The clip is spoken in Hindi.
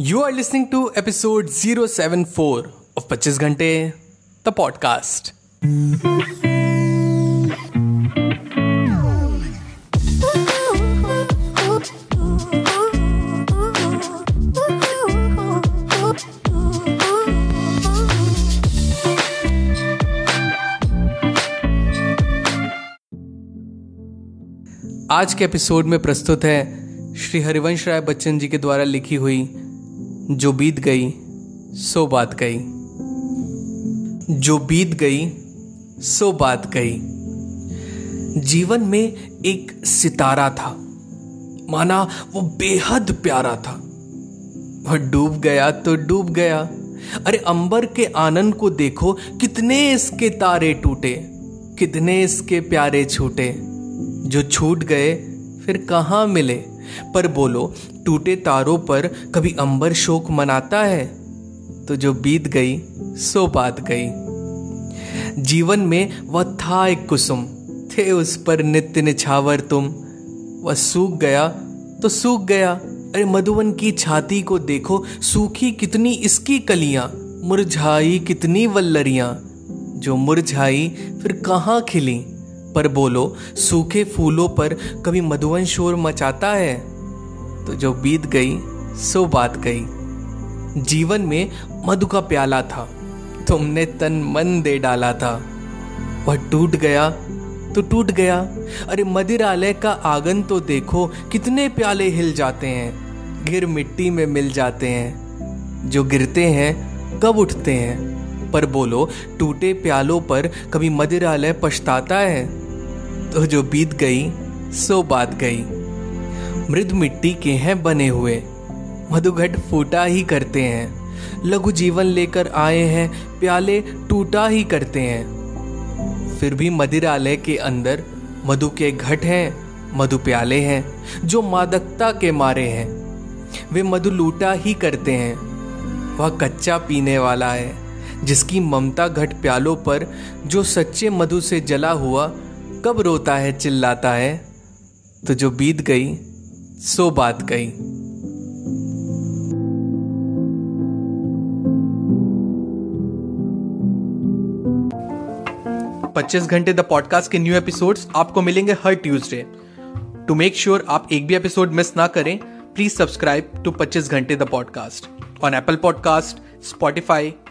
You are listening to episode 074 of 25 Ghante the podcast आज के एपिसोड में प्रस्तुत है श्री हरिवंश राय बच्चन जी के द्वारा लिखी हुई जो बीत गई, सो बात गई जो बीत गई, सो बात गई जीवन में एक सितारा था। माना वो बेहद प्यारा था। वह डूब गया तो डूब गया। अरे अंबर के आनंद को देखो, कितने इसके तारे टूटे, कितने इसके प्यारे छूटे। जो छूट गए फिर कहाँ मिले? पर बोलो, टूटे तारों पर कभी अंबर शोक मनाता है? तो जो बीत गई, सो बात गई। जीवन में वह था एक कुसुम। थे उस पर नित्य निछावर तुम। वह सूख गया तो सूख गया। अरे मधुवन की छाती को देखो, सूखी कितनी इसकी कलियाँ। मुरझाई कितनी वल्लरियाँ। जो मुरझाई, फिर कहाँ खिली? पर बोलो, सूखे फूलों पर कभी मधुवन शोर मचाता है? तो जो बीत गई, सो बात गई। जीवन में मधु का प्याला था। तुमने तन मन दे डाला था। वह टूट गया तो टूट गया। अरे, मदिरालय का आँगन तो देखो, कितने प्याले हिल जाते हैं। गिर मिट्टी में मिल जाते हैं। जो गिरते हैं, कब उठते हैं? पर बोलो, टूटे प्यालों पर कभी मदिरालय पछताता है। तो जो बीत गई, सो बात गई। मृद मिट्टी के हैं बने हुए, मधुघट फूटा ही करते हैं। लघु जीवन लेकर आए हैं, प्याले टूटा ही करते हैं। फिर भी मदिरालय के अंदर मधु के घट हैं, मधु प्याले हैं, जो मादकता के मारे हैं। वे मधु लूटा ही करते हैं, वह कच्चा पीने वाला है। जिसकी ममता घट प्यालों पर जो सच्चे मधु से जला हुआ, कब रोता है, चिल्लाता है? तो जो बीत गई, सो बात गई। पच्चीस घंटे द पॉडकास्ट के न्यू एपिसोड्स आपको मिलेंगे हर ट्यूसडे। टू मेक श्योर आप एक भी एपिसोड मिस ना करें please subscribe to Pachchis Ghante the podcast. On Apple podcast Spotify